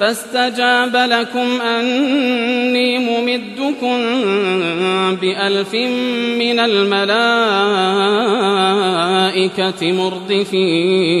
فاستجاب لكم أني ممدكم بألف من الملائكة مردفين.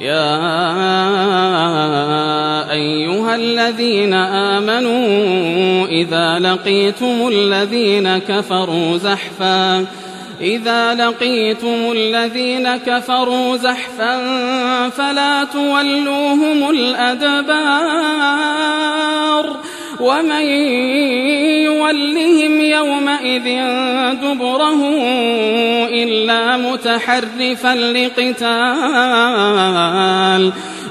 يا أيها الذين آمنوا إذا لقيتم الذين كفروا زحفاً إذا لقيتم الذين كفروا زحفا فلا تولوهم الأدبار. ومن يولهم يومئذ دبره إلا متحرفا لقتال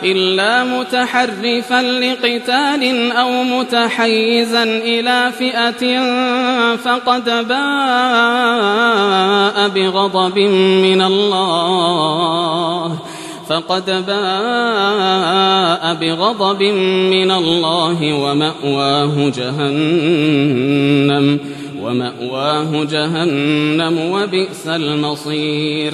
إلا متحرفا لقتال أو متحيزا إلى فئة فقد باء بغضب من الله. فقد باء بغضب من الله ومأواه جهنم ومأواه جهنم وبئس المصير.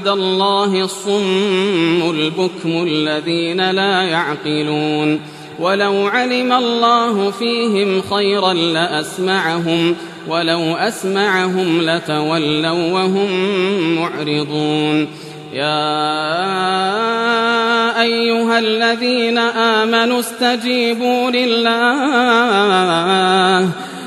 الله الصم البكم الذين لا يعقلون. ولو علم الله فيهم خيرا لأسمعهم ولو أسمعهم لتولوا وهم معرضون. يا أيها الذين آمنوا استجيبوا لله.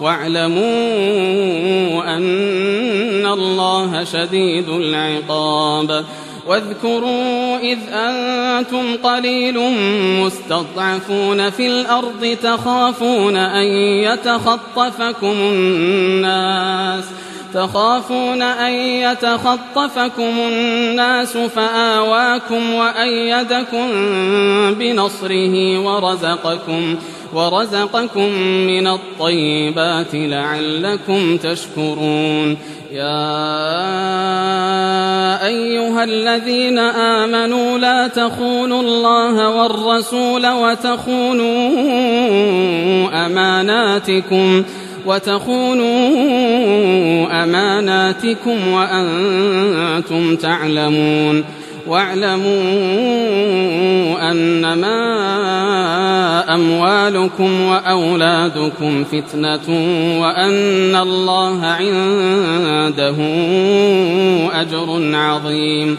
واعلموا أن الله شديد العقاب. واذكروا إذ أنتم قليل مستضعفون في الأرض تخافون أن يتخطفكم الناس. تخافون أن يتخطفكم الناس فآواكم وأيدكم بنصره ورزقكم ورزقكم من الطيبات لعلكم تشكرون. يا أيها الذين آمنوا لا تخونوا الله والرسول وتخونوا أماناتكم وتخونوا أماناتكم وأنتم تعلمون واعلموا أنما أموالكم وأولادكم فتنة وأن الله عنده أجر عظيم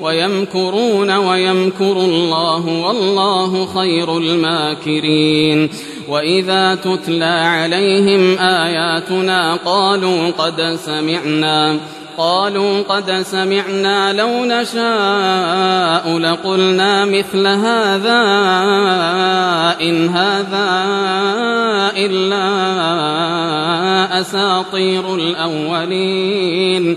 ويمكرون ويمكر الله والله خير الماكرين. وإذا تتلى عليهم آياتنا قالوا قد سمعنا قالوا قد سمعنا لو نشاء لقلنا مثل هذا إن هذا إلا أساطير الأولين.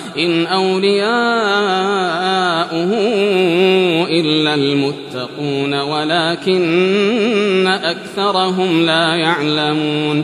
إن أولياؤه إلا المتقون ولكن أكثرهم لا يعلمون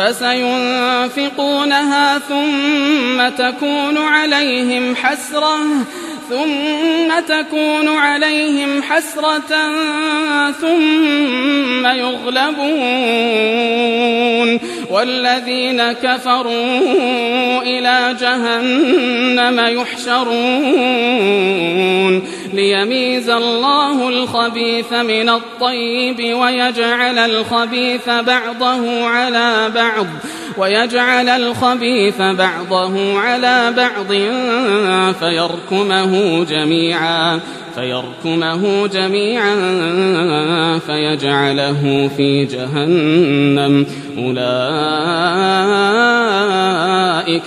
فسينفقونها ثم تكون عليهم حسرة. ثم تكون عليهم حسرة ثم يغلبون. والذين كفروا إلى جهنم يحشرون. ليميز الله الخبيث من الطيب ويجعل الخبيث بعضه على بعض. ويجعل الخبيث بعضه على بعض فيركمه جميعا فيركمه جميعا فيجعله في جهنم. أولئك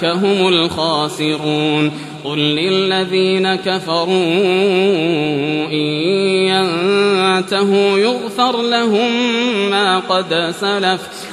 هم الخاسرون. قل للذين كفروا إن ينتهوا يغفر لهم ما قد سلف.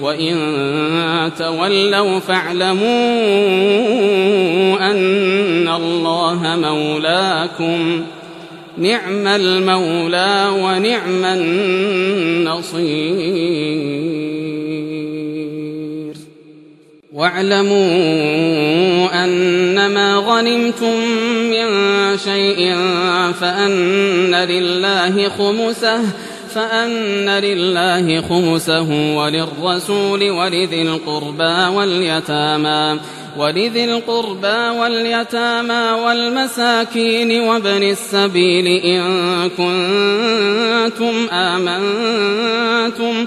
وإن تولوا فاعلموا أن الله مولاكم نعم المولى ونعم النصير واعلموا أنما غنمتم من شيء فأن لله خمسه فأن لله خمسه وللرسول ولذي القربى واليتامى ولذي القربى واليتامى والمساكين وابن السبيل إن كنتم آمنتم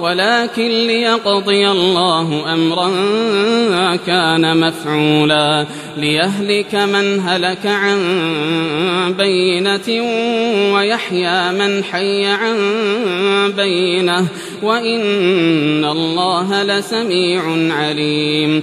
ولكن ليقضي الله أمرا كان مفعولا. ليهلك من هلك عن بينة ويحيى من حي عن بينة. وإن الله لسميع عليم.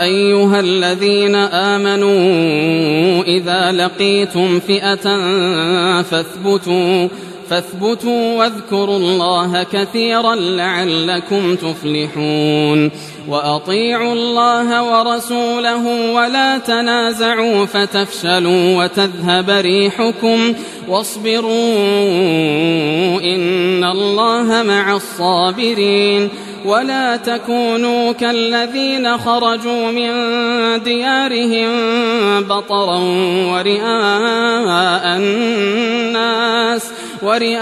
أيها الذين آمنوا إذا لقيتم فئة فاثبتوا فاثبتوا واذكروا الله كثيرا لعلكم تفلحون. وأطيعوا الله ورسوله ولا تنازعوا فتفشلوا وتذهب ريحكم واصبروا إن الله مع الصابرين. ولا تكونوا كالذين خرجوا من ديارهم بطرا ورئاء الناس ورئاء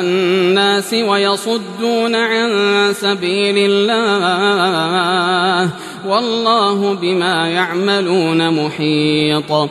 الناس ويصدون عن سبيل الله والله بما يعملون محيط.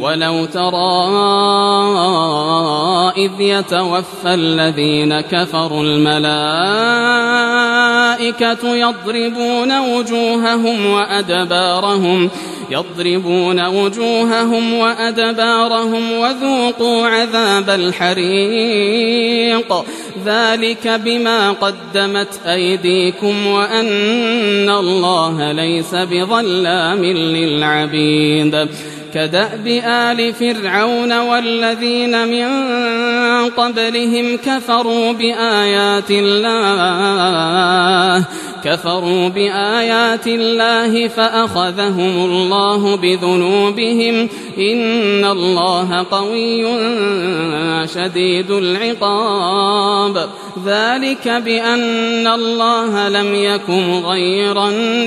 ولو ترى إذ يتوفى الذين كفروا الملائكة يضربون وجوههم وأدبارهم يضربون وجوههم وأدبارهم وذوقوا عذاب الحريق. ذلك بما قدمت أيديكم وأن الله ليس بظلام للعبيد. كدأب آل فرعون والذين من قبلهم كفروا بآيات الله. كفروا بآيات الله فأخذهم الله بذنوبهم إن الله قوي شديد العقاب. ذلك بأن الله لم يكن غير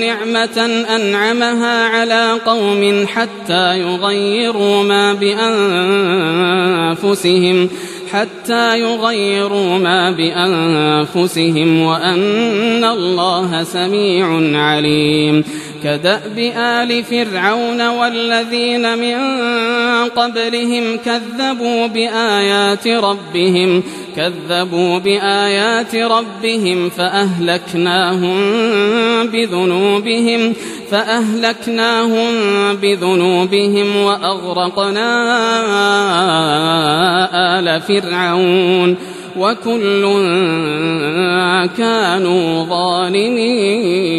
نعمة أنعمها على قوم حتى يغيروا ما بأنفسهم حتى يغيروا ما بأنفسهم وأن الله سميع عليم. كدأب آل فرعون والذين من قبلهم كذبوا بآيات ربهم كذبوا بآيات ربهم فأهلكناهم بذنوبهم فأهلكناهم بذنوبهم وأغرقنا آل فرعون وكل كانوا ظالمين.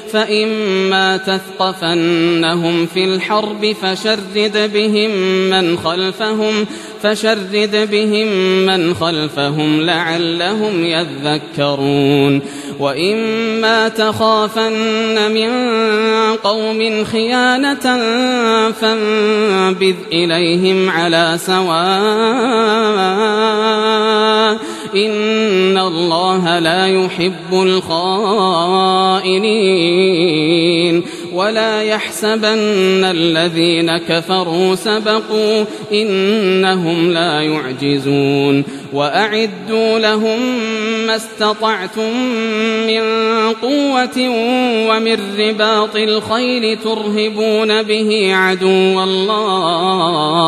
فإما تثقفنهم في الحرب فشرد بهم من خلفهم فشرد بهم من خلفهم لعلهم يذكرون. وإما تخافن من قوم خيانة فانبذ إليهم على سواء. إن الله لا يحب الخائنين. ولا يحسبن الذين كفروا سبقوا إنهم لا يعجزون وأعدوا لهم ما استطعتم من قوة ومن رباط الخيل ترهبون به عدو الله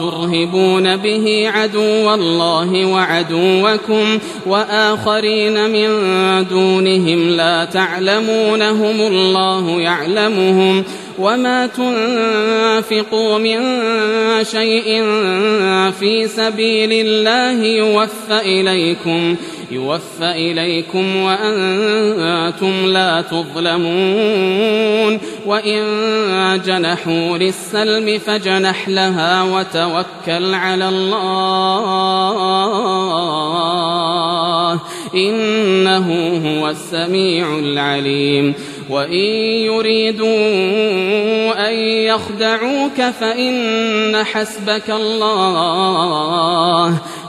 ترهبون به عدو الله وعدوكم وآخرين من دونهم لا تعلمونهم الله يعلمهم وما تنفقوا من شيء في سبيل الله يوفى إليكم يوفى إليكم وأنتم لا تظلمون وإن جنحوا للسلم فجنح لها وتوكل على الله إنه هو السميع العليم وإن يريدوا أن يخدعوك فإن حسبك الله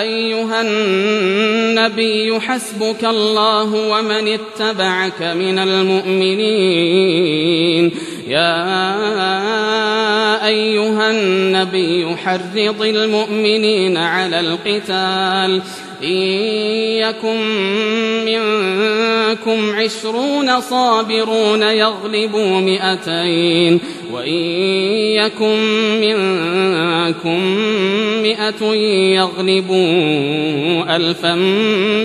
أيها النبي حسبك الله ومن اتبعك من المؤمنين. يا أيها النبي حرض المؤمنين على القتال. إن يكن منكم عشرون صابرون يغلبوا مئتين وإن يكن منكم مئة يغلبوا ألفا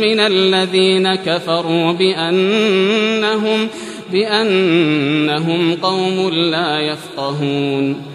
من الذين كفروا بأنهم بأنهم قوم لا يفقهون.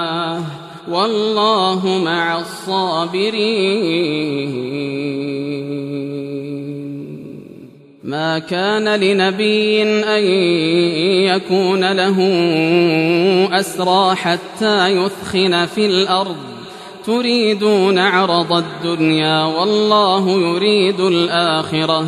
والله مع الصابرين. ما كان لنبي أن يكون له أسرى حتى يثخن في الأرض. تريدون عرض الدنيا والله يريد الآخرة.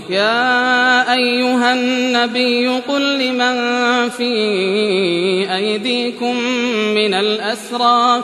يا أيها النبي قل لمن في أيديكم من الأسرى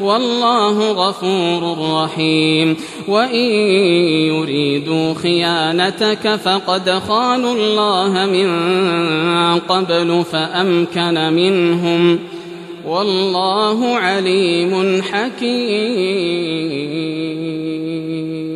والله غفور رحيم. وإن يريدوا خيانتك فقد خانوا الله من قبل فأمكن منهم. والله عليم حكيم.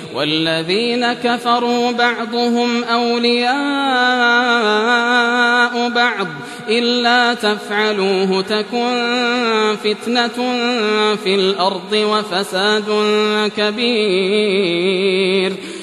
والذين كفروا بعضهم أولياء بعض إلا تفعلوه تكن فتنة في الأرض وفساد كبير